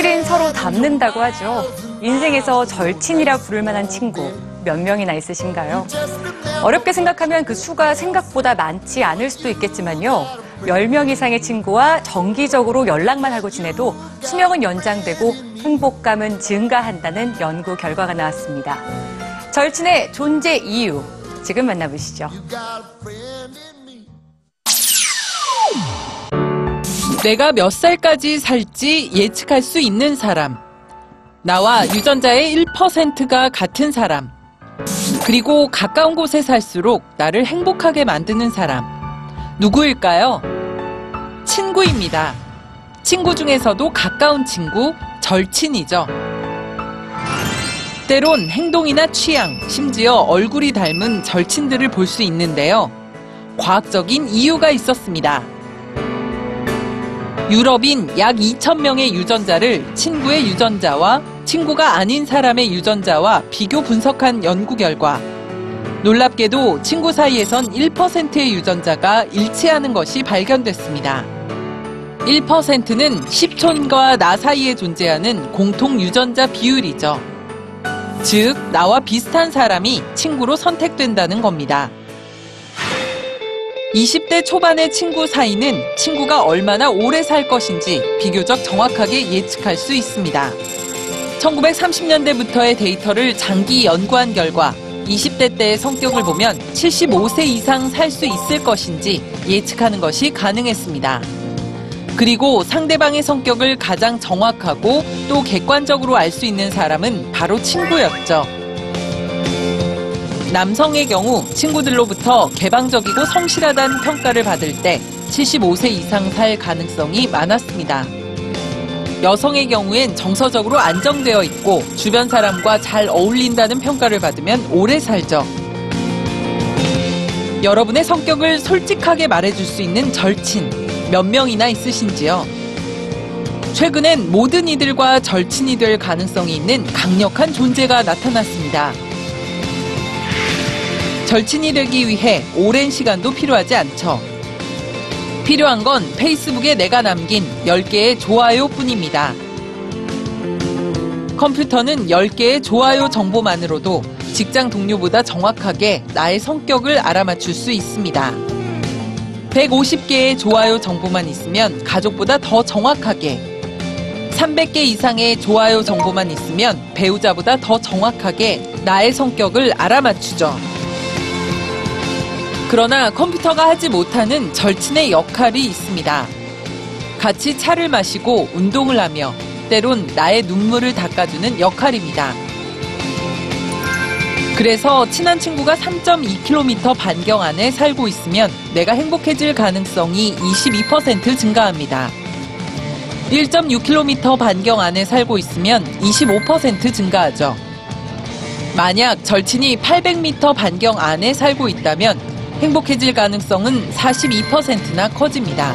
친구끼린 서로 닮는다고 하죠. 인생에서 절친이라 부를 만한 친구 몇 명이나 있으신가요? 어렵게 생각하면 그 수가 생각보다 많지 않을 수도 있겠지만요. 10명 이상의 친구와 정기적으로 연락만 하고 지내도 수명은 연장되고 행복감은 증가한다는 연구 결과가 나왔습니다. 절친의 존재 이유 지금 만나보시죠. 내가 몇 살까지 살지 예측할 수 있는 사람. 나와 유전자의 1%가 같은 사람. 그리고 가까운 곳에 살수록 나를 행복하게 만드는 사람. 누구일까요? 친구입니다. 친구 중에서도 가까운 친구, 절친이죠. 때론 행동이나 취향, 심지어 얼굴이 닮은 절친들을 볼 수 있는데요. 과학적인 이유가 있었습니다. 유럽인 약 2,000명의 유전자를 친구의 유전자와 친구가 아닌 사람의 유전자와 비교 분석한 연구 결과 놀랍게도 친구 사이에선 1%의 유전자가 일치하는 것이 발견됐습니다. 1%는 10촌과 나 사이에 존재하는 공통 유전자 비율이죠. 즉, 나와 비슷한 사람이 친구로 선택된다는 겁니다. 20대 초반의 친구 사이는 친구가 얼마나 오래 살 것인지 비교적 정확하게 예측할 수 있습니다. 1930년대부터의 데이터를 장기 연구한 결과 20대 때의 성격을 보면 75세 이상 살 수 있을 것인지 예측하는 것이 가능했습니다. 그리고 상대방의 성격을 가장 정확하고 또 객관적으로 알 수 있는 사람은 바로 친구였죠. 남성의 경우 친구들로부터 개방적이고 성실하다는 평가를 받을 때 75세 이상 살 가능성이 많았습니다. 여성의 경우엔 정서적으로 안정되어 있고 주변 사람과 잘 어울린다는 평가를 받으면 오래 살죠. 여러분의 성격을 솔직하게 말해줄 수 있는 절친 몇 명이나 있으신지요? 최근엔 모든 이들과 절친이 될 가능성이 있는 강력한 존재가 나타났습니다. 절친이 되기 위해 오랜 시간도 필요하지 않죠. 필요한 건 페이스북에 내가 남긴 10개의 좋아요 뿐입니다. 컴퓨터는 10개의 좋아요 정보만으로도 직장 동료보다 정확하게 나의 성격을 알아맞출 수 있습니다. 150개의 좋아요 정보만 있으면 가족보다 더 정확하게 300개 이상의 좋아요 정보만 있으면 배우자보다 더 정확하게 나의 성격을 알아맞추죠. 그러나 컴퓨터가 하지 못하는 절친의 역할이 있습니다. 같이 차를 마시고 운동을 하며 때론 나의 눈물을 닦아주는 역할입니다. 그래서 친한 친구가 3.2km 반경 안에 살고 있으면 내가 행복해질 가능성이 22% 증가합니다. 1.6km 반경 안에 살고 있으면 25% 증가하죠. 만약 절친이 800m 반경 안에 살고 있다면 행복해질 가능성은 42%나 커집니다.